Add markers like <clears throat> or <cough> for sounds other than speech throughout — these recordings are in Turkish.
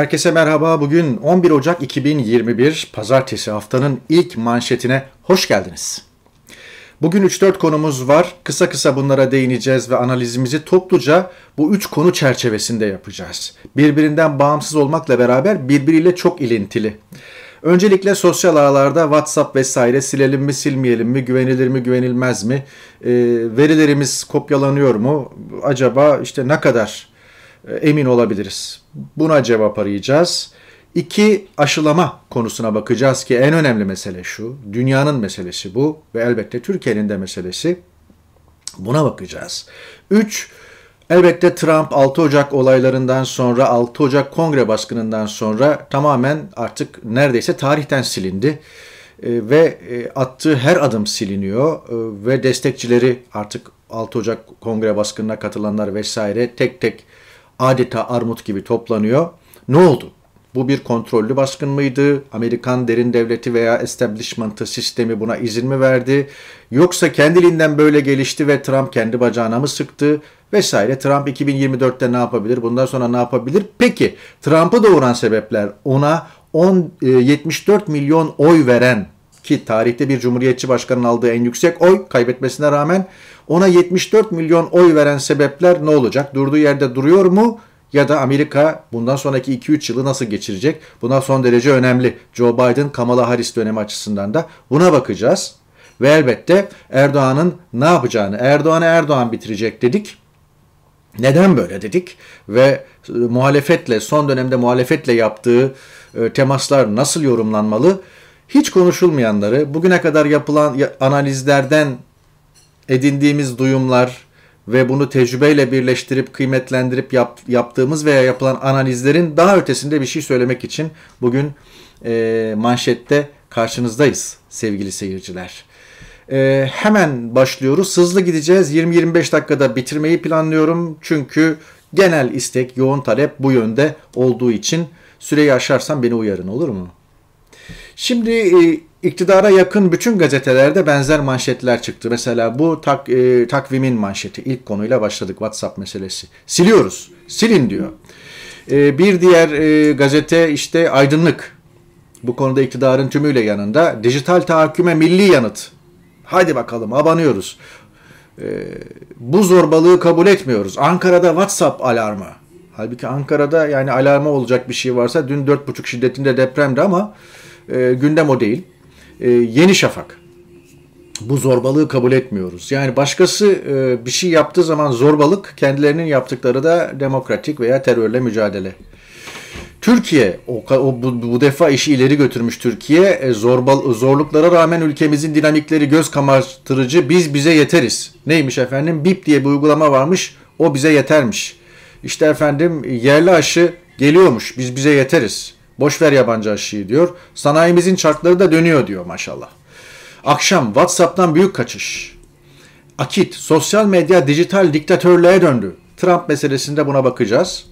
Herkese merhaba. Bugün 11 Ocak 2021 Pazartesi haftanın ilk manşetine hoş geldiniz. Bugün 3-4 konumuz var. Kısa kısa bunlara değineceğiz ve analizimizi topluca bu 3 konu çerçevesinde yapacağız. Birbirinden bağımsız olmakla beraber birbiriyle çok ilintili. Öncelikle sosyal ağlarda WhatsApp vesaire silelim mi silmeyelim mi güvenilir mi güvenilmez mi e, verilerimiz kopyalanıyor mu acaba işte ne kadar emin olabiliriz? Buna cevap arayacağız. İki, aşılama konusuna bakacağız ki en önemli mesele şu. Dünyanın meselesi bu ve elbette Türkiye'nin de meselesi. Buna bakacağız. Üç, elbette Trump 6 Ocak olaylarından sonra, 6 Ocak kongre baskınından sonra tamamen artık neredeyse tarihten silindi. E, ve e, attığı her adım siliniyor e, ve destekçileri artık 6 Ocak kongre baskınına katılanlar vesaire tek tek adeta armut gibi toplanıyor. Ne oldu? Bu bir kontrollü baskın mıydı? Amerikan derin devleti veya establishment'ı sistemi buna izin mi verdi? Yoksa kendiliğinden böyle gelişti ve Trump kendi bacağına mı sıktı? Vesaire. Trump 2024'te ne yapabilir? Bundan sonra ne yapabilir? Peki Trump'ı doğuran sebepler ona 10, 74 e, milyon oy veren ki tarihte bir cumhuriyetçi başkanın aldığı en yüksek oy kaybetmesine rağmen ona 74 milyon oy veren sebepler ne olacak? Durduğu yerde duruyor mu? Ya da Amerika bundan sonraki 2-3 yılı nasıl geçirecek? Buna son derece önemli. Joe Biden, Kamala Harris dönemi açısından da buna bakacağız. Ve elbette Erdoğan'ın ne yapacağını, Erdoğan'ı Erdoğan bitirecek dedik. Neden böyle dedik? Ve e, muhalefetle, son dönemde muhalefetle yaptığı e, temaslar nasıl yorumlanmalı? Hiç konuşulmayanları, bugüne kadar yapılan analizlerden edindiğimiz duyumlar ve bunu tecrübeyle birleştirip kıymetlendirip yap, yaptığımız veya yapılan analizlerin daha ötesinde bir şey söylemek için bugün e, manşette karşınızdayız sevgili seyirciler. E, hemen başlıyoruz. Hızlı gideceğiz. 20-25 dakikada bitirmeyi planlıyorum. Çünkü genel istek, yoğun talep bu yönde olduğu için süreyi aşarsam beni uyarın olur mu? Şimdi e, iktidara yakın bütün gazetelerde benzer manşetler çıktı. Mesela bu tak, e, takvimin manşeti. ilk konuyla başladık WhatsApp meselesi. Siliyoruz. Silin diyor. E, bir diğer e, gazete işte Aydınlık. Bu konuda iktidarın tümüyle yanında. Dijital tahakküme milli yanıt. Hadi bakalım abanıyoruz. E, bu zorbalığı kabul etmiyoruz. Ankara'da WhatsApp alarmı. Halbuki Ankara'da yani alarmı olacak bir şey varsa dün 4,5 şiddetinde depremdi ama e, gündem o değil. E, Yeni Şafak. Bu zorbalığı kabul etmiyoruz. Yani başkası e, bir şey yaptığı zaman zorbalık, kendilerinin yaptıkları da demokratik veya terörle mücadele. Türkiye o, o bu, bu defa işi ileri götürmüş Türkiye. E, zorbal, zorluklara rağmen ülkemizin dinamikleri göz kamaştırıcı. Biz bize yeteriz. Neymiş efendim? BIP diye bir uygulama varmış. O bize yetermiş. İşte efendim yerli aşı geliyormuş. Biz bize yeteriz. Boş ver yabancı aşıyı diyor. Sanayimizin çarkları da dönüyor diyor maşallah. Akşam WhatsApp'tan büyük kaçış. Akit, sosyal medya dijital diktatörlüğe döndü. Trump meselesinde buna bakacağız.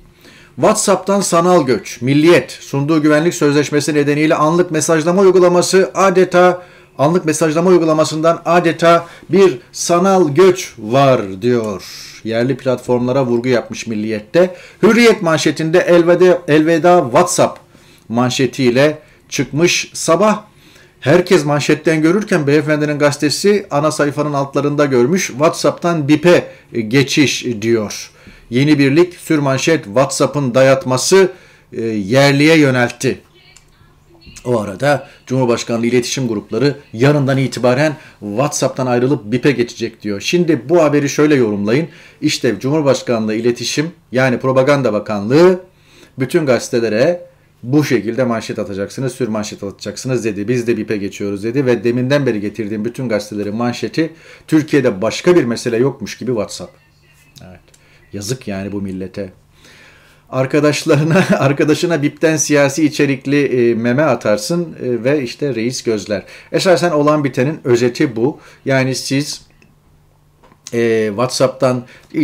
WhatsApp'tan sanal göç, milliyet, sunduğu güvenlik sözleşmesi nedeniyle anlık mesajlama uygulaması adeta anlık mesajlama uygulamasından adeta bir sanal göç var diyor. Yerli platformlara vurgu yapmış milliyette. Hürriyet manşetinde elveda, elveda WhatsApp manşetiyle çıkmış. Sabah herkes manşetten görürken beyefendinin gazetesi ana sayfanın altlarında görmüş. WhatsApp'tan BIP'e geçiş diyor. Yeni birlik sürmanşet WhatsApp'ın dayatması e, yerliye yöneltti. O arada Cumhurbaşkanlığı iletişim grupları yarından itibaren WhatsApp'tan ayrılıp BIP'e geçecek diyor. Şimdi bu haberi şöyle yorumlayın. İşte Cumhurbaşkanlığı iletişim yani Propaganda Bakanlığı bütün gazetelere bu şekilde manşet atacaksınız, sür manşet atacaksınız dedi. Biz de BİP'e geçiyoruz dedi ve deminden beri getirdiğim bütün gazetelerin manşeti Türkiye'de başka bir mesele yokmuş gibi WhatsApp. Evet. Yazık yani bu millete. Arkadaşlarına, <laughs> arkadaşına BİP'ten siyasi içerikli e, meme atarsın e, ve işte reis gözler. Esasen olan bitenin özeti bu. Yani siz e, WhatsApp'tan e,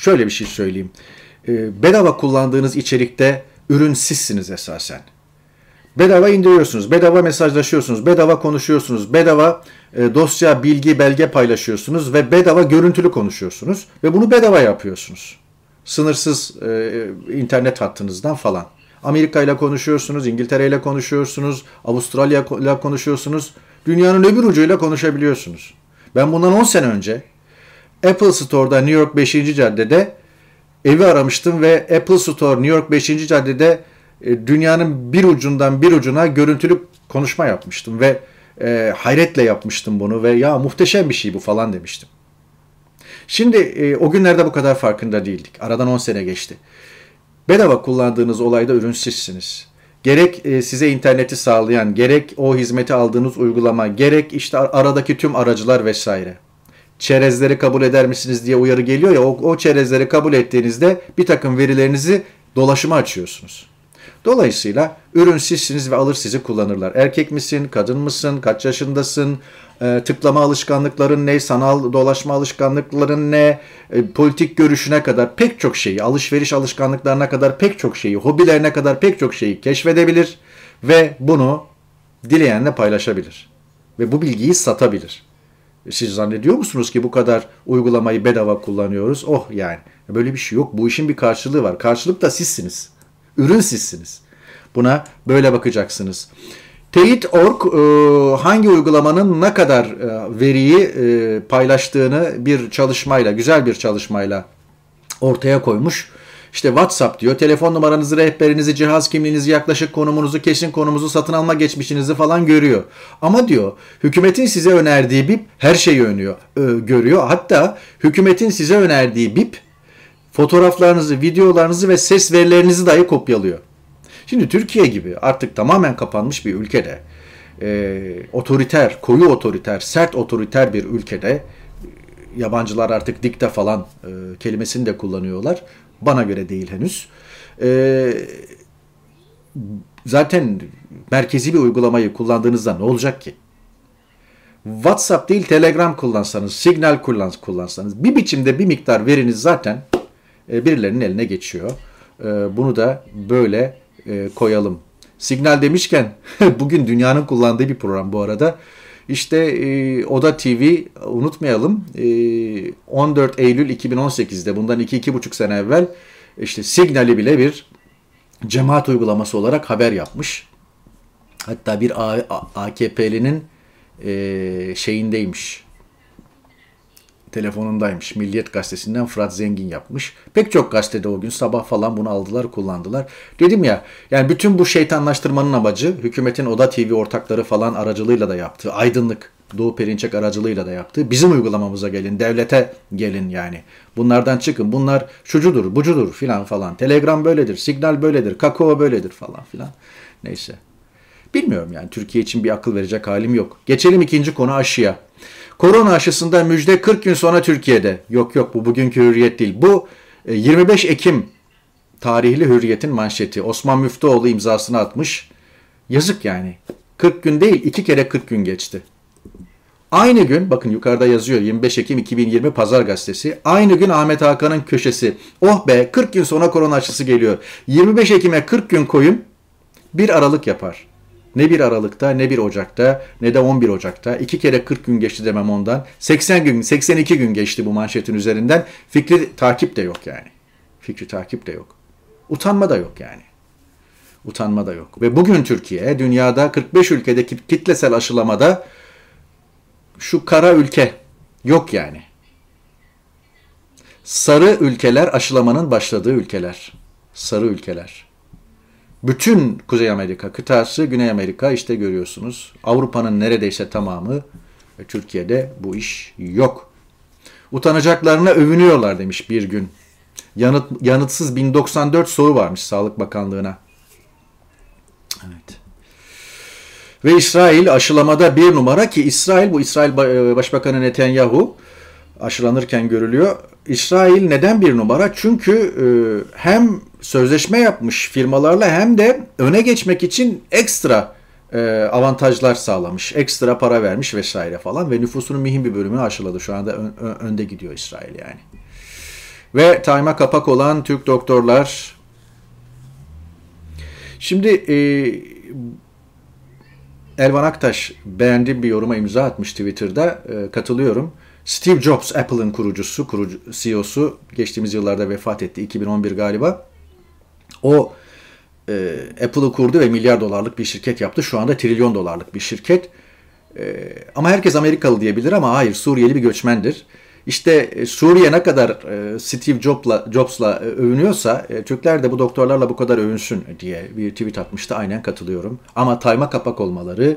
şöyle bir şey söyleyeyim. E, bedava kullandığınız içerikte ürün sizsiniz esasen. Bedava indiriyorsunuz, bedava mesajlaşıyorsunuz, bedava konuşuyorsunuz, bedava e, dosya, bilgi, belge paylaşıyorsunuz ve bedava görüntülü konuşuyorsunuz ve bunu bedava yapıyorsunuz. Sınırsız e, internet hattınızdan falan. Amerika ile konuşuyorsunuz, İngiltere ile konuşuyorsunuz, Avustralya ile konuşuyorsunuz. Dünyanın öbür ucuyla konuşabiliyorsunuz. Ben bundan 10 sene önce Apple Store'da New York 5. caddede evi aramıştım ve Apple Store New York 5. caddede e, dünyanın bir ucundan bir ucuna görüntülü konuşma yapmıştım ve e, hayretle yapmıştım bunu ve ya muhteşem bir şey bu falan demiştim. Şimdi e, o günlerde bu kadar farkında değildik. Aradan 10 sene geçti. Bedava kullandığınız olayda ürün. Gerek e, size interneti sağlayan, gerek o hizmeti aldığınız uygulama, gerek işte aradaki tüm aracılar vesaire. Çerezleri kabul eder misiniz diye uyarı geliyor ya o, o çerezleri kabul ettiğinizde bir takım verilerinizi dolaşıma açıyorsunuz. Dolayısıyla ürün sizsiniz ve alır sizi kullanırlar. Erkek misin, kadın mısın, kaç yaşındasın, e, tıklama alışkanlıkların ne, sanal dolaşma alışkanlıkların ne, e, politik görüşüne kadar pek çok şeyi, alışveriş alışkanlıklarına kadar pek çok şeyi, hobilerine kadar pek çok şeyi keşfedebilir ve bunu dileyenle paylaşabilir. Ve bu bilgiyi satabilir. Siz zannediyor musunuz ki bu kadar uygulamayı bedava kullanıyoruz? Oh yani. Böyle bir şey yok. Bu işin bir karşılığı var. Karşılık da sizsiniz. Ürün sizsiniz. Buna böyle bakacaksınız. Teyit.org e, hangi uygulamanın ne kadar e, veriyi e, paylaştığını bir çalışmayla, güzel bir çalışmayla ortaya koymuş. İşte WhatsApp diyor, telefon numaranızı, rehberinizi, cihaz kimliğinizi, yaklaşık konumunuzu, kesin konumuzu, satın alma geçmişinizi falan görüyor. Ama diyor, hükümetin size önerdiği BIP her şeyi önüyor, görüyor. Hatta hükümetin size önerdiği BIP fotoğraflarınızı, videolarınızı ve ses verilerinizi dahi kopyalıyor. Şimdi Türkiye gibi artık tamamen kapanmış bir ülkede, e, otoriter, koyu otoriter, sert otoriter bir ülkede yabancılar artık dikte falan e, kelimesini de kullanıyorlar. Bana göre değil henüz. E, zaten merkezi bir uygulamayı kullandığınızda ne olacak ki? WhatsApp değil Telegram kullansanız, Signal kullansanız bir biçimde bir miktar veriniz zaten e, birilerinin eline geçiyor. E, bunu da böyle e, koyalım. Signal demişken <laughs> bugün dünyanın kullandığı bir program bu arada. İşte Oda TV unutmayalım 14 Eylül 2018'de bundan 2-2,5 sene evvel işte Signal'i bile bir cemaat uygulaması olarak haber yapmış. Hatta bir AKP'linin şeyindeymiş telefonundaymış. Milliyet gazetesinden Fırat Zengin yapmış. Pek çok gazetede o gün sabah falan bunu aldılar kullandılar. Dedim ya yani bütün bu şeytanlaştırmanın amacı hükümetin Oda TV ortakları falan aracılığıyla da yaptığı aydınlık Doğu Perinçek aracılığıyla da yaptığı bizim uygulamamıza gelin, devlete gelin yani. Bunlardan çıkın. Bunlar şucudur, bucudur filan falan. Telegram böyledir, Signal böyledir, Kakao böyledir falan filan. Neyse. Bilmiyorum yani Türkiye için bir akıl verecek halim yok. Geçelim ikinci konu aşıya. Korona aşısında müjde 40 gün sonra Türkiye'de. Yok yok bu bugünkü hürriyet değil. Bu 25 e, Ekim tarihli hürriyetin manşeti. Osman Müftüoğlu imzasını atmış. Yazık yani. 40 gün değil iki kere 40 gün geçti. Aynı gün bakın yukarıda yazıyor 25 Ekim 2020 Pazar Gazetesi. Aynı gün Ahmet Hakan'ın köşesi. Oh be 40 gün sonra korona aşısı geliyor. 25 Ekim'e 40 gün koyun bir Aralık yapar. Ne bir Aralık'ta ne bir Ocak'ta ne de 11 Ocak'ta. iki kere 40 gün geçti demem ondan. 80 gün, 82 gün geçti bu manşetin üzerinden. Fikri takip de yok yani. Fikri takip de yok. Utanma da yok yani. Utanma da yok. Ve bugün Türkiye dünyada 45 ülkedeki kitlesel aşılamada şu kara ülke yok yani. Sarı ülkeler aşılamanın başladığı ülkeler. Sarı ülkeler. Bütün Kuzey Amerika kıtası, Güney Amerika işte görüyorsunuz. Avrupa'nın neredeyse tamamı Türkiye'de bu iş yok. Utanacaklarına övünüyorlar demiş bir gün. Yanıt, yanıtsız 1094 soru varmış Sağlık Bakanlığı'na. Evet. Ve İsrail aşılamada bir numara ki İsrail bu İsrail e, Başbakanı Netanyahu aşılanırken görülüyor. İsrail neden bir numara? Çünkü e, hem sözleşme yapmış firmalarla hem de öne geçmek için ekstra e, avantajlar sağlamış. Ekstra para vermiş vesaire falan ve nüfusunun mühim bir bölümünü aşıladı. Şu anda ön, önde gidiyor İsrail yani. Ve time'a kapak olan Türk doktorlar. Şimdi e, Elvan Aktaş beğendiğim bir yoruma imza atmış Twitter'da. E, katılıyorum. Steve Jobs, Apple'ın kurucusu, kurucu, CEO'su geçtiğimiz yıllarda vefat etti. 2011 galiba. O e, Apple'ı kurdu ve milyar dolarlık bir şirket yaptı. Şu anda trilyon dolarlık bir şirket. E, ama herkes Amerikalı diyebilir ama hayır Suriyeli bir göçmendir. İşte e, Suriye ne kadar e, Steve Jobs'la, Jobs'la e, övünüyorsa Türkler de bu doktorlarla bu kadar övünsün diye bir tweet atmıştı. Aynen katılıyorum. Ama tayma kapak olmaları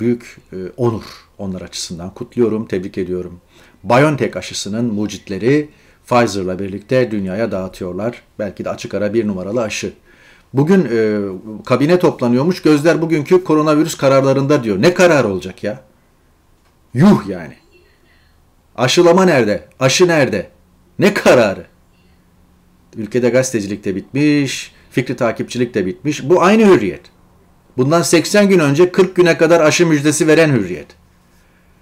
büyük onur onlar açısından. Kutluyorum, tebrik ediyorum. BioNTech aşısının mucitleri Pfizer'la birlikte dünyaya dağıtıyorlar. Belki de açık ara bir numaralı aşı. Bugün e, kabine toplanıyormuş. Gözler bugünkü koronavirüs kararlarında diyor. Ne karar olacak ya? Yuh yani. Aşılama nerede? Aşı nerede? Ne kararı? Ülkede gazetecilik de bitmiş, fikri takipçilik de bitmiş. Bu aynı hürriyet. Bundan 80 gün önce 40 güne kadar aşı müjdesi veren hürriyet.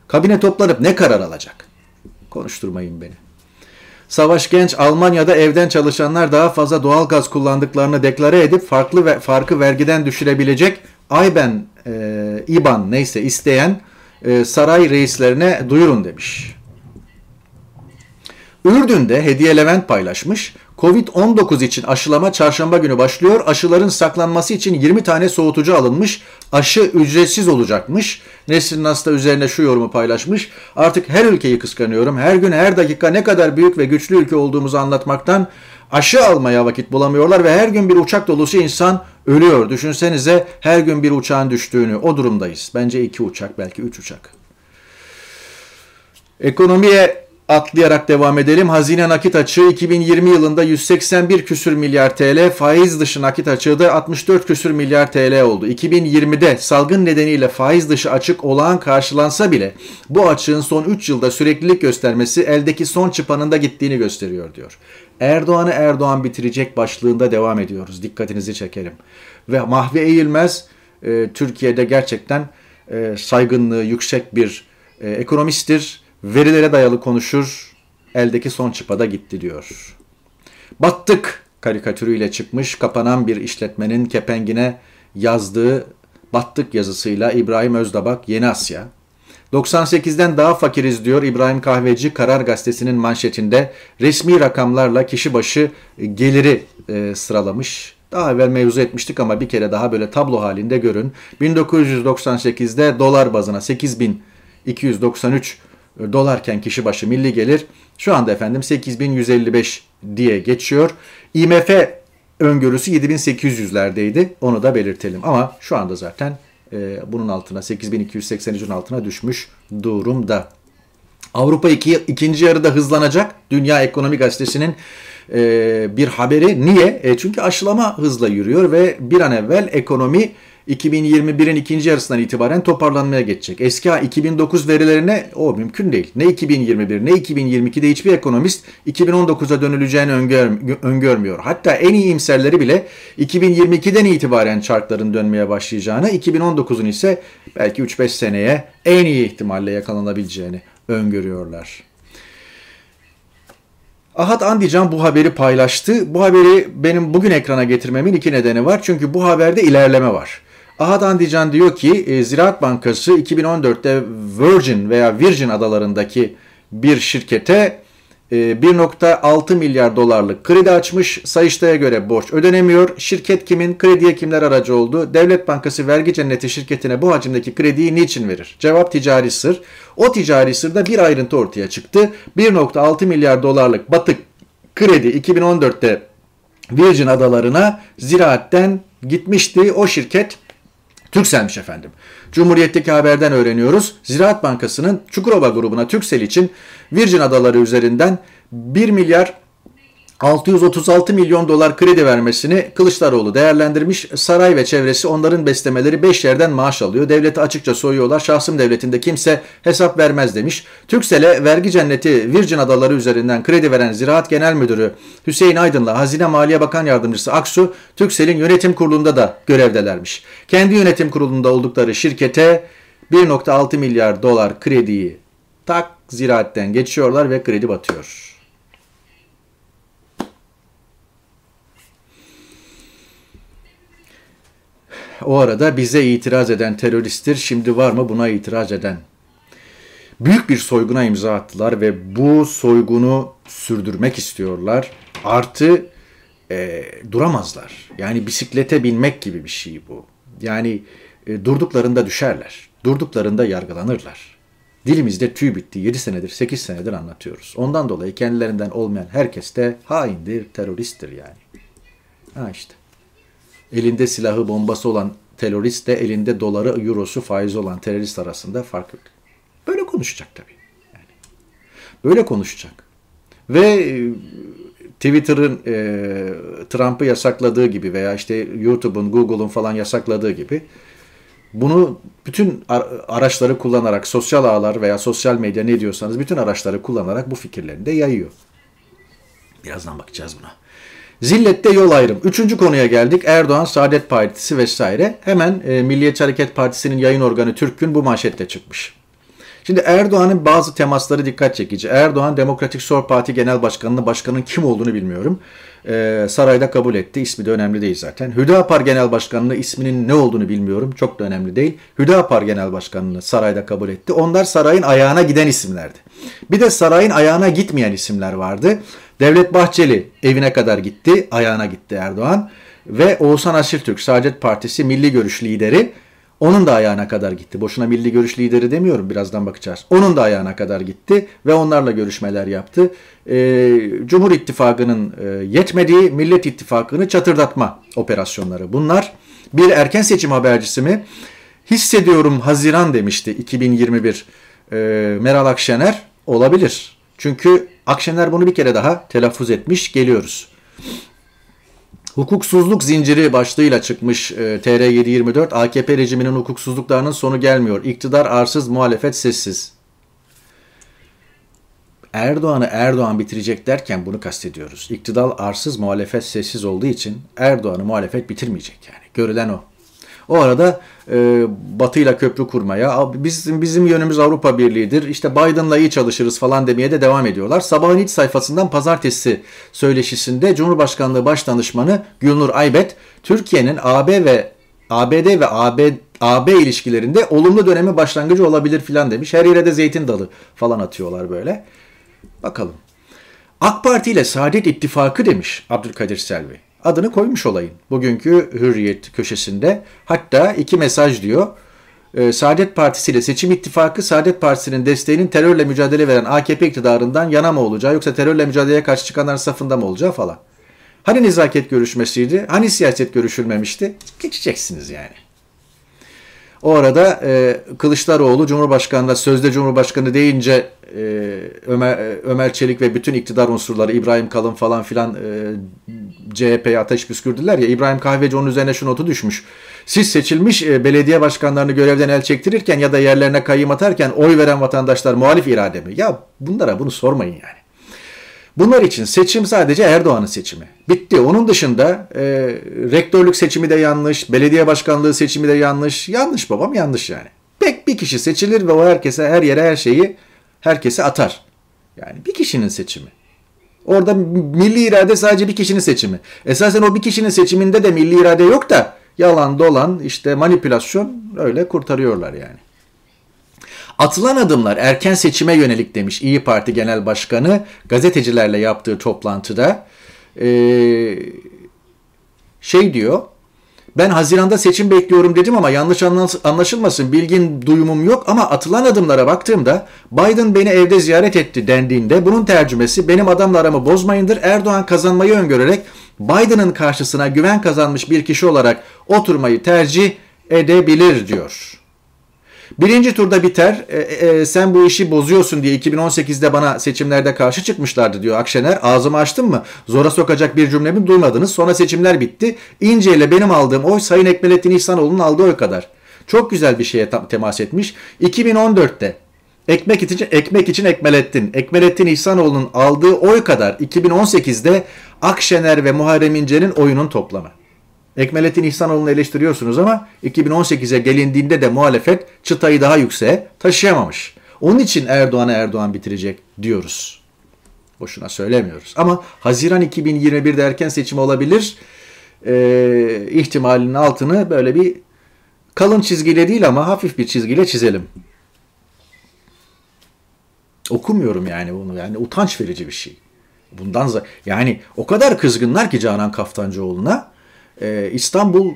Kabine toplanıp ne karar alacak? Konuşturmayın beni. Savaş Genç Almanya'da evden çalışanlar daha fazla doğal gaz kullandıklarını deklare edip farklı ve farkı vergiden düşürebilecek IBAN, e, IBAN neyse isteyen e, saray reislerine duyurun demiş. Ürdün'de Hediye Levent paylaşmış. Covid-19 için aşılama çarşamba günü başlıyor. Aşıların saklanması için 20 tane soğutucu alınmış. Aşı ücretsiz olacakmış. Nesrin Nasta üzerine şu yorumu paylaşmış. Artık her ülkeyi kıskanıyorum. Her gün her dakika ne kadar büyük ve güçlü ülke olduğumuzu anlatmaktan aşı almaya vakit bulamıyorlar ve her gün bir uçak dolusu insan ölüyor. Düşünsenize her gün bir uçağın düştüğünü. O durumdayız. Bence iki uçak belki üç uçak. Ekonomiye atlayarak devam edelim. Hazine nakit açığı 2020 yılında 181 küsür milyar TL, faiz dışı nakit açığı da 64 küsür milyar TL oldu. 2020'de salgın nedeniyle faiz dışı açık olağan karşılansa bile bu açığın son 3 yılda süreklilik göstermesi eldeki son çıpanın da gittiğini gösteriyor diyor. Erdoğan'ı Erdoğan bitirecek başlığında devam ediyoruz. Dikkatinizi çekelim. Ve Mahvi Eğilmez e, Türkiye'de gerçekten e, saygınlığı yüksek bir e, ekonomisttir Verilere dayalı konuşur, eldeki son çıpada gitti diyor. Battık karikatürüyle çıkmış kapanan bir işletmenin kepengine yazdığı Battık yazısıyla İbrahim Özdabak Yeni Asya. 98'den daha fakiriz diyor İbrahim Kahveci Karar Gazetesi'nin manşetinde resmi rakamlarla kişi başı geliri e, sıralamış. Daha evvel mevzu etmiştik ama bir kere daha böyle tablo halinde görün. 1998'de dolar bazına 8293 dolarken kişi başı milli gelir şu anda efendim 8155 diye geçiyor. IMF öngörüsü 7800'lerdeydi. Onu da belirtelim. Ama şu anda zaten e, bunun altına 8283'ün altına düşmüş durumda. Avrupa iki, ikinci yarıda hızlanacak. Dünya Ekonomi Gazetesi'nin e, bir haberi. Niye? E, çünkü aşılama hızla yürüyor ve bir an evvel ekonomi 2021'in ikinci yarısından itibaren toparlanmaya geçecek. Eski 2009 verilerine o mümkün değil. Ne 2021 ne 2022'de hiçbir ekonomist 2019'a dönüleceğini öngör, öngörmüyor. Hatta en iyi imserleri bile 2022'den itibaren çarkların dönmeye başlayacağını, 2019'un ise belki 3-5 seneye en iyi ihtimalle yakalanabileceğini öngörüyorlar. Ahat Andican bu haberi paylaştı. Bu haberi benim bugün ekrana getirmemin iki nedeni var. Çünkü bu haberde ilerleme var. Ahad Andican diyor ki e, Ziraat Bankası 2014'te Virgin veya Virgin adalarındaki bir şirkete 1.6 e, milyar dolarlık kredi açmış. Sayıştay'a göre borç ödenemiyor. Şirket kimin, krediye kimler aracı oldu? Devlet Bankası vergi cenneti şirketine bu hacimdeki krediyi niçin verir? Cevap ticari sır. O ticari sırda bir ayrıntı ortaya çıktı. 1.6 milyar dolarlık batık kredi 2014'te Virgin adalarına ziraatten gitmişti. O şirket Türksel'miş efendim. Cumhuriyet'teki haberden öğreniyoruz. Ziraat Bankası'nın Çukurova grubuna Türksel için Virgin Adaları üzerinden 1 milyar 636 milyon dolar kredi vermesini Kılıçdaroğlu değerlendirmiş. Saray ve çevresi onların beslemeleri 5 yerden maaş alıyor. Devleti açıkça soyuyorlar. Şahsım devletinde kimse hesap vermez demiş. Türksel'e vergi cenneti Virgin Adaları üzerinden kredi veren Ziraat Genel Müdürü Hüseyin Aydın'la Hazine Maliye Bakan Yardımcısı Aksu, Türksel'in yönetim kurulunda da görevdelermiş. Kendi yönetim kurulunda oldukları şirkete 1.6 milyar dolar krediyi tak ziraatten geçiyorlar ve kredi batıyor. O arada bize itiraz eden teröristtir. Şimdi var mı buna itiraz eden? Büyük bir soyguna imza attılar ve bu soygunu sürdürmek istiyorlar. Artı e, duramazlar. Yani bisiklete binmek gibi bir şey bu. Yani e, durduklarında düşerler. Durduklarında yargılanırlar. Dilimizde tüy bitti. 7 senedir, 8 senedir anlatıyoruz. Ondan dolayı kendilerinden olmayan herkes de haindir, teröristtir yani. Ha işte. Elinde silahı, bombası olan terörist de elinde doları, eurosu, faizi olan terörist arasında fark yok. Böyle konuşacak tabii. Yani. Böyle konuşacak. Ve e, Twitter'ın e, Trump'ı yasakladığı gibi veya işte YouTube'un, Google'un falan yasakladığı gibi bunu bütün araçları kullanarak, sosyal ağlar veya sosyal medya ne diyorsanız bütün araçları kullanarak bu fikirlerini de yayıyor. Birazdan bakacağız buna. Zillette yol ayrım. Üçüncü konuya geldik. Erdoğan, Saadet Partisi vesaire. Hemen e, Milliyetçi Hareket Partisi'nin yayın organı Türk'ün bu manşette çıkmış. Şimdi Erdoğan'ın bazı temasları dikkat çekici. Erdoğan Demokratik Sol Parti Genel Başkanı'nın başkanın kim olduğunu bilmiyorum. Ee, sarayda kabul etti. İsmi de önemli değil zaten. Hüdapar Genel Başkanı'nın isminin ne olduğunu bilmiyorum. Çok da önemli değil. Hüdapar Genel Başkanı'nı sarayda kabul etti. Onlar sarayın ayağına giden isimlerdi. Bir de sarayın ayağına gitmeyen isimler vardı. Devlet Bahçeli evine kadar gitti. Ayağına gitti Erdoğan. Ve Oğuzhan Asiltürk, Saadet Partisi Milli Görüş lideri onun da ayağına kadar gitti. Boşuna milli görüş lideri demiyorum birazdan bakacağız. Onun da ayağına kadar gitti ve onlarla görüşmeler yaptı. Ee, Cumhur İttifakı'nın e, yetmediği Millet İttifakı'nı çatırdatma operasyonları bunlar. Bir erken seçim habercisi mi? Hissediyorum Haziran demişti 2021 e, Meral Akşener olabilir. Çünkü Akşener bunu bir kere daha telaffuz etmiş geliyoruz. Hukuksuzluk zinciri başlığıyla çıkmış e, TR724 AKP rejiminin hukuksuzluklarının sonu gelmiyor. İktidar arsız, muhalefet sessiz. Erdoğan'ı Erdoğan bitirecek derken bunu kastediyoruz. İktidar arsız, muhalefet sessiz olduğu için Erdoğan'ı muhalefet bitirmeyecek yani. Görülen o. O arada e, Batı ile köprü kurmaya, bizim, bizim yönümüz Avrupa Birliği'dir, işte Biden'la iyi çalışırız falan demeye de devam ediyorlar. Sabahın ilk sayfasından pazartesi söyleşisinde Cumhurbaşkanlığı Başdanışmanı Gülnur Aybet, Türkiye'nin AB ve ABD ve AB, AB ilişkilerinde olumlu dönemi başlangıcı olabilir filan demiş. Her yere de zeytin dalı falan atıyorlar böyle. Bakalım. AK Parti ile Saadet İttifakı demiş Abdülkadir Selvi adını koymuş olayın. Bugünkü Hürriyet köşesinde. Hatta iki mesaj diyor. Ee, Saadet Partisi ile seçim ittifakı Saadet Partisi'nin desteğinin terörle mücadele veren AKP iktidarından yana mı olacağı yoksa terörle mücadeleye karşı çıkanların safında mı olacağı falan. Hani nezaket görüşmesiydi? Hani siyaset görüşülmemişti? Geçeceksiniz yani. O arada e, Kılıçdaroğlu Cumhurbaşkanı'na sözde Cumhurbaşkanı deyince e, Ömer, e, Ömer Çelik ve bütün iktidar unsurları İbrahim Kalın falan filan e, CHP'ye ateş püskürdüler ya İbrahim Kahveci onun üzerine şu notu düşmüş. Siz seçilmiş e, belediye başkanlarını görevden el çektirirken ya da yerlerine kayyım atarken oy veren vatandaşlar muhalif irade mi? Ya bunlara bunu sormayın yani. Bunlar için seçim sadece Erdoğan'ın seçimi. Bitti. Onun dışında e, rektörlük seçimi de yanlış, belediye başkanlığı seçimi de yanlış. Yanlış babam yanlış yani. Pek bir kişi seçilir ve o herkese her yere her şeyi herkese atar. Yani bir kişinin seçimi. Orada milli irade sadece bir kişinin seçimi. Esasen o bir kişinin seçiminde de milli irade yok da yalan dolan işte manipülasyon öyle kurtarıyorlar yani. Atılan adımlar erken seçime yönelik demiş İyi Parti Genel Başkanı gazetecilerle yaptığı toplantıda. Ee, şey diyor ben Haziran'da seçim bekliyorum dedim ama yanlış anlaşılmasın bilgin duyumum yok ama atılan adımlara baktığımda Biden beni evde ziyaret etti dendiğinde bunun tercümesi benim adamla aramı bozmayındır. Erdoğan kazanmayı öngörerek Biden'ın karşısına güven kazanmış bir kişi olarak oturmayı tercih edebilir diyor. Birinci turda biter. E, e, e sen bu işi bozuyorsun diye 2018'de bana seçimlerde karşı çıkmışlardı diyor Akşener. Ağzımı açtım mı? Zora sokacak bir cümlemi duymadınız. Sonra seçimler bitti. İnce ile benim aldığım oy Sayın Ekmelettin İhsanoğlu'nun aldığı oy kadar. Çok güzel bir şeye temas etmiş. 2014'te ekmek için ekmek için Ekmelettin. Ekmelettin İhsanoğlu'nun aldığı oy kadar 2018'de Akşener ve Muharrem İnce'nin oyunun toplamı. Ekmelettin İhsanoğlu'nu eleştiriyorsunuz ama 2018'e gelindiğinde de muhalefet çıtayı daha yükseğe taşıyamamış. Onun için Erdoğan'ı Erdoğan bitirecek diyoruz. Boşuna söylemiyoruz. Ama Haziran 2021'de erken seçim olabilir e, ihtimalinin altını böyle bir kalın çizgiyle değil ama hafif bir çizgiyle çizelim. Okumuyorum yani bunu. Yani utanç verici bir şey. bundan yani o kadar kızgınlar ki Canan Kaftancıoğlu'na e, İstanbul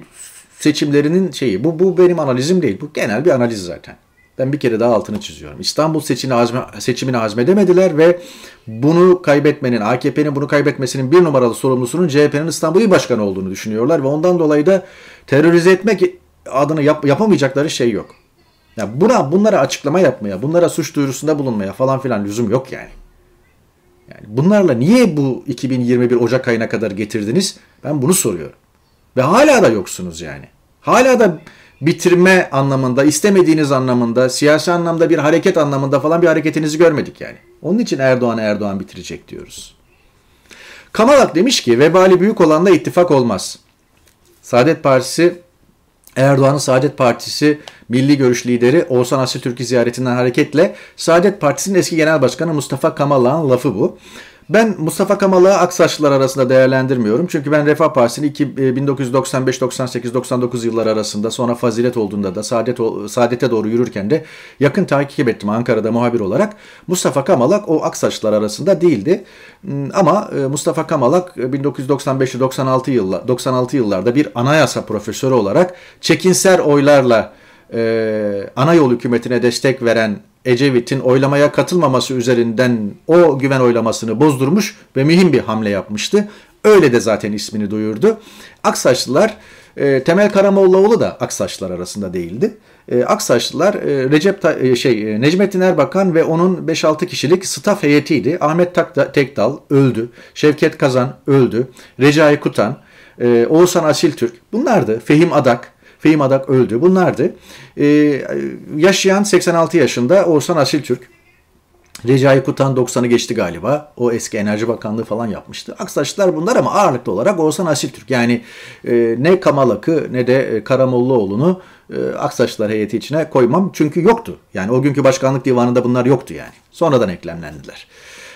seçimlerinin şeyi bu bu benim analizim değil. Bu genel bir analiz zaten. Ben bir kere daha altını çiziyorum. İstanbul seçimini, azme, seçimini hazmedemediler ve bunu kaybetmenin, AKP'nin bunu kaybetmesinin bir numaralı sorumlusunun CHP'nin İstanbul İl Başkanı olduğunu düşünüyorlar ve ondan dolayı da terörize etmek adını yap, yapamayacakları şey yok. Ya buna bunlara açıklama yapmaya, bunlara suç duyurusunda bulunmaya falan filan lüzum yok yani. Yani bunlarla niye bu 2021 Ocak ayına kadar getirdiniz? Ben bunu soruyorum. Ve hala da yoksunuz yani. Hala da bitirme anlamında, istemediğiniz anlamında, siyasi anlamda bir hareket anlamında falan bir hareketinizi görmedik yani. Onun için Erdoğan Erdoğan bitirecek diyoruz. Kamalak demiş ki vebali büyük olanla ittifak olmaz. Saadet Partisi Erdoğan'ın Saadet Partisi Milli Görüş lideri Oğuzhan Asiltürk'ü ziyaretinden hareketle Saadet Partisi'nin eski genel başkanı Mustafa Kamalak'ın lafı bu. Ben Mustafa Kamal'ı Aksaçlılar arasında değerlendirmiyorum. Çünkü ben Refah Partisi'ni 1995, 98, 99 yıllar arasında sonra fazilet olduğunda da saadet, saadete doğru yürürken de yakın takip ettim Ankara'da muhabir olarak. Mustafa Kamalak o Aksaçlılar arasında değildi. Hmm, ama e, Mustafa Kamalak 1995 96 yıllar 96 yıllarda bir anayasa profesörü olarak çekinser oylarla e, ana yol hükümetine destek veren Ecevit'in oylamaya katılmaması üzerinden o güven oylamasını bozdurmuş ve mühim bir hamle yapmıştı. Öyle de zaten ismini duyurdu. Aksaçlılar e, Temel Karamollaoğlu da Aksaçlılar arasında değildi. E, Aksaçlılar e, Recep e, şey e, Necmettin Erbakan ve onun 5-6 kişilik staf heyetiydi. Ahmet Takda, Tekdal öldü. Şevket Kazan öldü. Recai Kutan, e, Oğuzhan Asiltürk bunlardı. Fehim Adak, Fehim Adak öldü. Bunlardı. Ee, yaşayan 86 yaşında Oğuzhan Asiltürk. Recai Kutan 90'ı geçti galiba. O eski Enerji Bakanlığı falan yapmıştı. Aksaçlılar bunlar ama ağırlıklı olarak Oğuzhan Asiltürk. Yani e, ne Kamalak'ı ne de e, Karamollaoğlu'nu e, Aksaçlılar heyeti içine koymam. Çünkü yoktu. Yani o günkü başkanlık divanında bunlar yoktu yani. Sonradan eklemlendiler.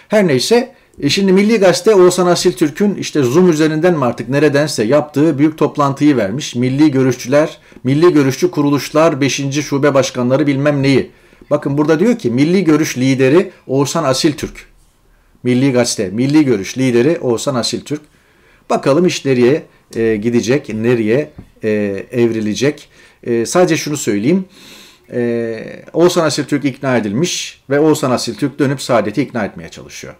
Her neyse e şimdi Milli Gazete Oğuzhan Asil Türk'ün işte Zoom üzerinden mi artık neredense yaptığı büyük toplantıyı vermiş. Milli görüşçüler, milli görüşçü kuruluşlar 5. şube başkanları bilmem neyi. Bakın burada diyor ki milli görüş lideri Oğuzhan Asil Türk. Milli Gazete, milli görüş lideri Oğuzhan Asil Türk. Bakalım iş nereye e, gidecek, nereye e, evrilecek. E, sadece şunu söyleyeyim. E, Oğuzhan Asil Türk ikna edilmiş ve Oğuzhan Asil Türk dönüp Saadet'i ikna etmeye çalışıyor.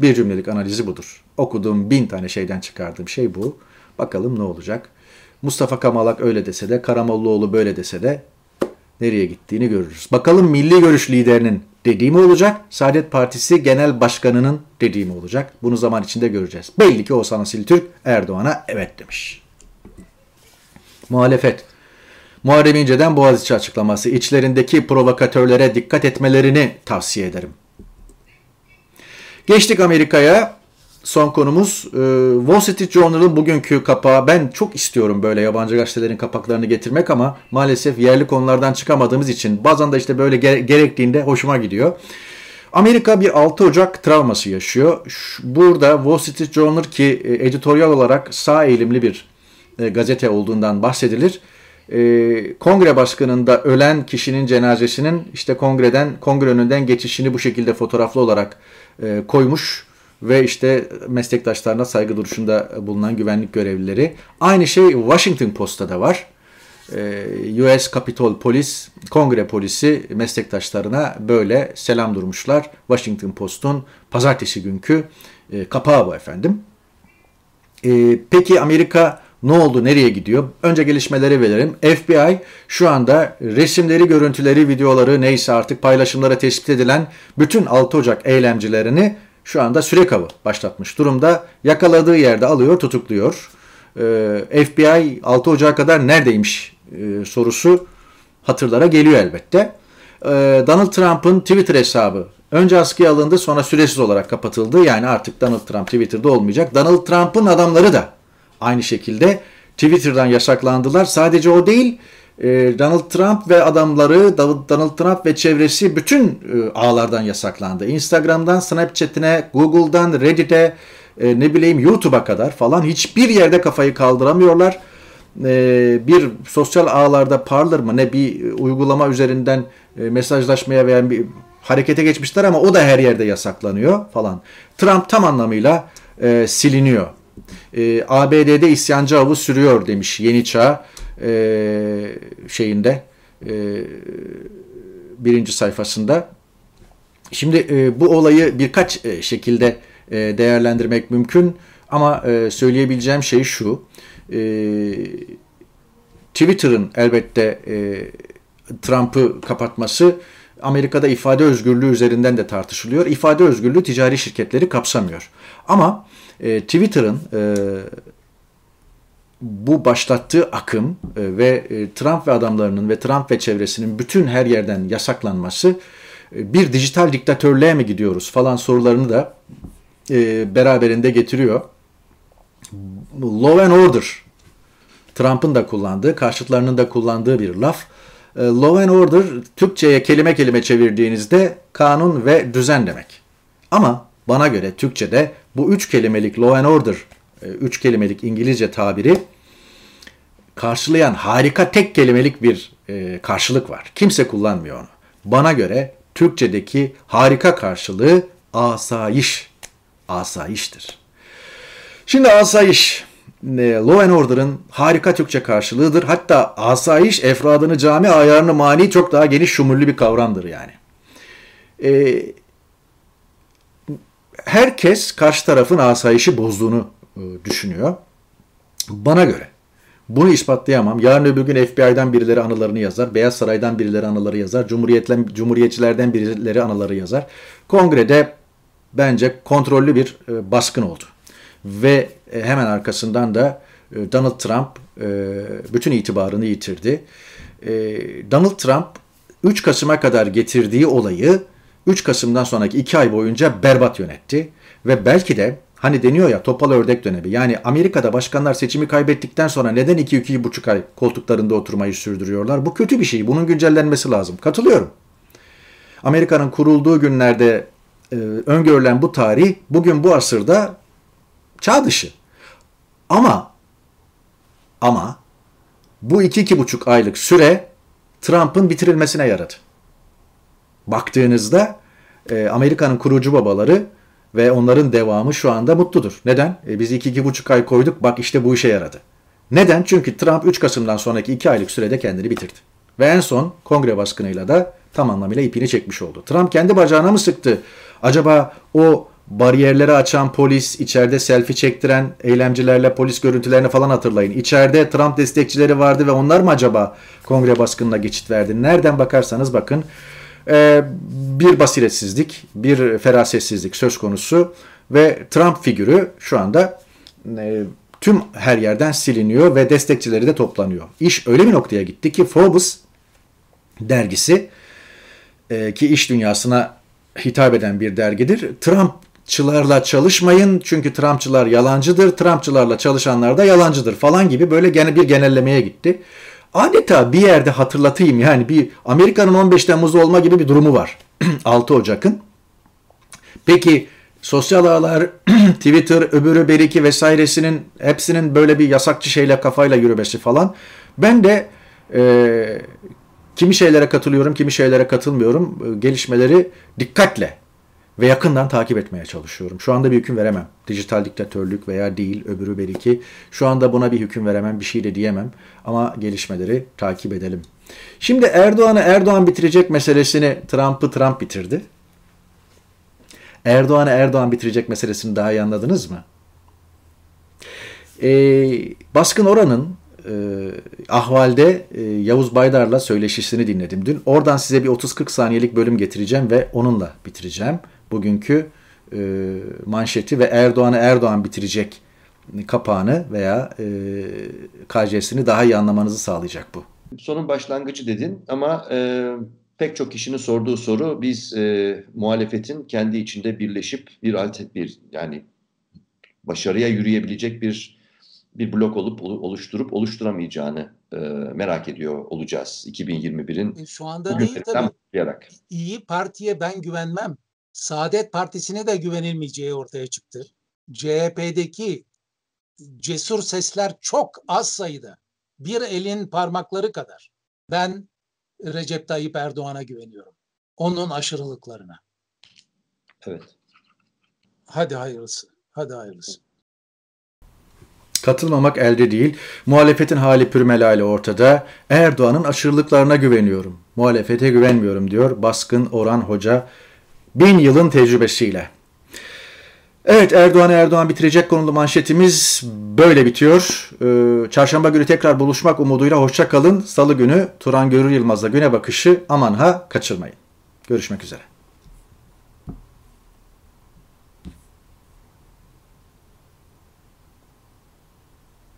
Bir cümlelik analizi budur. Okuduğum bin tane şeyden çıkardığım şey bu. Bakalım ne olacak. Mustafa Kamalak öyle dese de, Karamollaoğlu böyle dese de nereye gittiğini görürüz. Bakalım milli görüş liderinin dediği mi olacak? Saadet Partisi Genel Başkanı'nın dediği mi olacak? Bunu zaman içinde göreceğiz. Belli ki Oğuzhan Asiltürk Erdoğan'a evet demiş. Muhalefet. Muharrem İnce'den Boğaziçi açıklaması. İçlerindeki provokatörlere dikkat etmelerini tavsiye ederim. Geçtik Amerika'ya. Son konumuz e, Wall Street Journal'ın bugünkü kapağı. Ben çok istiyorum böyle yabancı gazetelerin kapaklarını getirmek ama maalesef yerli konulardan çıkamadığımız için bazen de işte böyle gerektiğinde hoşuma gidiyor. Amerika bir 6 Ocak travması yaşıyor. Burada Wall Street Journal ki e, editoryal olarak sağ eğilimli bir e, gazete olduğundan bahsedilir. Kongre başkanında ölen kişinin cenazesinin işte kongreden kongre önünden geçişini bu şekilde fotoğraflı olarak e, koymuş ve işte meslektaşlarına saygı duruşunda bulunan güvenlik görevlileri. Aynı şey Washington Post'ta da var. E, US Capitol Polis, Kongre polisi meslektaşlarına böyle selam durmuşlar. Washington Post'un pazartesi günkü e, kapağı bu efendim. Peki Amerika ne oldu, nereye gidiyor? Önce gelişmeleri verelim. FBI şu anda resimleri, görüntüleri, videoları neyse artık paylaşımlara tespit edilen bütün 6 Ocak eylemcilerini şu anda sürek avı başlatmış durumda. Yakaladığı yerde alıyor, tutukluyor. Ee, FBI 6 Ocak'a kadar neredeymiş e, sorusu hatırlara geliyor elbette. Ee, Donald Trump'ın Twitter hesabı önce askıya alındı sonra süresiz olarak kapatıldı. Yani artık Donald Trump Twitter'da olmayacak. Donald Trump'ın adamları da Aynı şekilde Twitter'dan yasaklandılar. Sadece o değil e, Donald Trump ve adamları, Donald Trump ve çevresi bütün e, ağlardan yasaklandı. Instagram'dan, Snapchat'ine, Google'dan, Reddit'e, e, ne bileyim YouTube'a kadar falan hiçbir yerde kafayı kaldıramıyorlar. Bir sosyal ağlarda Parler mı ne bir uygulama üzerinden mesajlaşmaya veya bir harekete geçmişler ama o da her yerde yasaklanıyor falan. Trump tam anlamıyla siliniyor. E, ABD'de isyancı avı sürüyor demiş Yeni Çağ e, şeyinde e, birinci sayfasında. Şimdi e, bu olayı birkaç e, şekilde e, değerlendirmek mümkün ama e, söyleyebileceğim şey şu. E, Twitter'ın elbette e, Trump'ı kapatması Amerika'da ifade özgürlüğü üzerinden de tartışılıyor. İfade özgürlüğü ticari şirketleri kapsamıyor. Ama e, Twitter'ın e, bu başlattığı akım e, ve e, Trump ve adamlarının ve Trump ve çevresinin bütün her yerden yasaklanması e, bir dijital diktatörlüğe mi gidiyoruz falan sorularını da e, beraberinde getiriyor. Law and Order Trump'ın da kullandığı, karşıtlarının da kullandığı bir laf. E, law and Order Türkçe'ye kelime kelime çevirdiğinizde kanun ve düzen demek. Ama bana göre Türkçe'de bu üç kelimelik Law and Order, e, üç kelimelik İngilizce tabiri karşılayan harika tek kelimelik bir e, karşılık var. Kimse kullanmıyor onu. Bana göre Türkçedeki harika karşılığı asayiş. Asayiştir. Şimdi asayiş e, Law and Order'ın harika Türkçe karşılığıdır. Hatta asayiş efradını cami ayarını mani çok daha geniş şumullü bir kavramdır yani. E, herkes karşı tarafın asayişi bozduğunu e, düşünüyor. Bana göre. Bunu ispatlayamam. Yarın öbür gün FBI'den birileri anılarını yazar. Beyaz Saray'dan birileri anıları yazar. Cumhuriyetçilerden birileri anıları yazar. Kongrede bence kontrollü bir e, baskın oldu. Ve e, hemen arkasından da Donald Trump bütün itibarını yitirdi. Donald Trump 3 Kasım'a kadar getirdiği olayı 3 Kasım'dan sonraki 2 ay boyunca berbat yönetti. Ve belki de hani deniyor ya topal ördek dönemi. Yani Amerika'da başkanlar seçimi kaybettikten sonra neden 2-2,5 ay koltuklarında oturmayı sürdürüyorlar? Bu kötü bir şey. Bunun güncellenmesi lazım. Katılıyorum. Amerika'nın kurulduğu günlerde e, öngörülen bu tarih bugün bu asırda çağ dışı. Ama ama bu iki iki buçuk aylık süre Trump'ın bitirilmesine yaradı. Baktığınızda e, Amerika'nın kurucu babaları ve onların devamı şu anda mutludur. Neden? E, biz iki iki buçuk ay koyduk bak işte bu işe yaradı. Neden? Çünkü Trump 3 Kasım'dan sonraki 2 aylık sürede kendini bitirdi. Ve en son kongre baskınıyla da tam anlamıyla ipini çekmiş oldu. Trump kendi bacağına mı sıktı? Acaba o bariyerleri açan polis, içeride selfie çektiren eylemcilerle polis görüntülerini falan hatırlayın. İçeride Trump destekçileri vardı ve onlar mı acaba kongre baskınına geçit verdi? Nereden bakarsanız bakın e, bir basiretsizlik, bir ferasetsizlik söz konusu ve Trump figürü şu anda e, tüm her yerden siliniyor ve destekçileri de toplanıyor. İş öyle bir noktaya gitti ki Forbes dergisi e, ki iş dünyasına hitap eden bir dergidir. Trumpçılarla çalışmayın çünkü Trumpçılar yalancıdır, Trumpçılarla çalışanlar da yalancıdır falan gibi böyle gene bir genellemeye gitti. Adeta bir yerde hatırlatayım yani bir Amerika'nın 15 Temmuz olma gibi bir durumu var <clears throat> 6 Ocak'ın. Peki sosyal ağlar, <clears throat> Twitter, öbürü beriki vesairesinin hepsinin böyle bir yasakçı şeyle kafayla yürümesi falan. Ben de e, Kimi şeylere katılıyorum, kimi şeylere katılmıyorum. Ee, gelişmeleri dikkatle ve yakından takip etmeye çalışıyorum. Şu anda bir hüküm veremem. Dijital diktatörlük veya değil, öbürü belki. Şu anda buna bir hüküm veremem, bir şey de diyemem. Ama gelişmeleri takip edelim. Şimdi Erdoğan'ı Erdoğan bitirecek meselesini Trump'ı Trump bitirdi. Erdoğan'ı Erdoğan bitirecek meselesini daha iyi anladınız mı? Ee, baskın oranın e, ahvalde e, Yavuz Baydar'la söyleşisini dinledim dün. Oradan size bir 30-40 saniyelik bölüm getireceğim ve onunla bitireceğim. Bugünkü e, manşeti ve Erdoğan'ı Erdoğan bitirecek kapağını veya e, KC'sini daha iyi anlamanızı sağlayacak bu. Sonun başlangıcı dedin ama e, pek çok kişinin sorduğu soru biz e, muhalefetin kendi içinde birleşip bir alternatif bir yani başarıya yürüyebilecek bir bir blok olup oluşturup oluşturamayacağını e, merak ediyor olacağız 2021'in. E, şu anda değil tabii. İyi Parti'ye ben güvenmem. Saadet Partisi'ne de güvenilmeyeceği ortaya çıktı. CHP'deki cesur sesler çok az sayıda. Bir elin parmakları kadar. Ben Recep Tayyip Erdoğan'a güveniyorum. onun aşırılıklarına. Evet. Hadi hayırlısı. Hadi hayırlısı. Katılmamak elde değil. Muhalefetin hali pürmelali ortada. Erdoğan'ın aşırılıklarına güveniyorum. Muhalefete güvenmiyorum diyor Baskın Orhan Hoca. Bin yılın tecrübesiyle. Evet Erdoğan Erdoğan bitirecek konulu manşetimiz böyle bitiyor. Ee, çarşamba günü tekrar buluşmak umuduyla hoşça kalın. Salı günü Turan Görür Yılmaz'la güne bakışı aman ha kaçırmayın. Görüşmek üzere.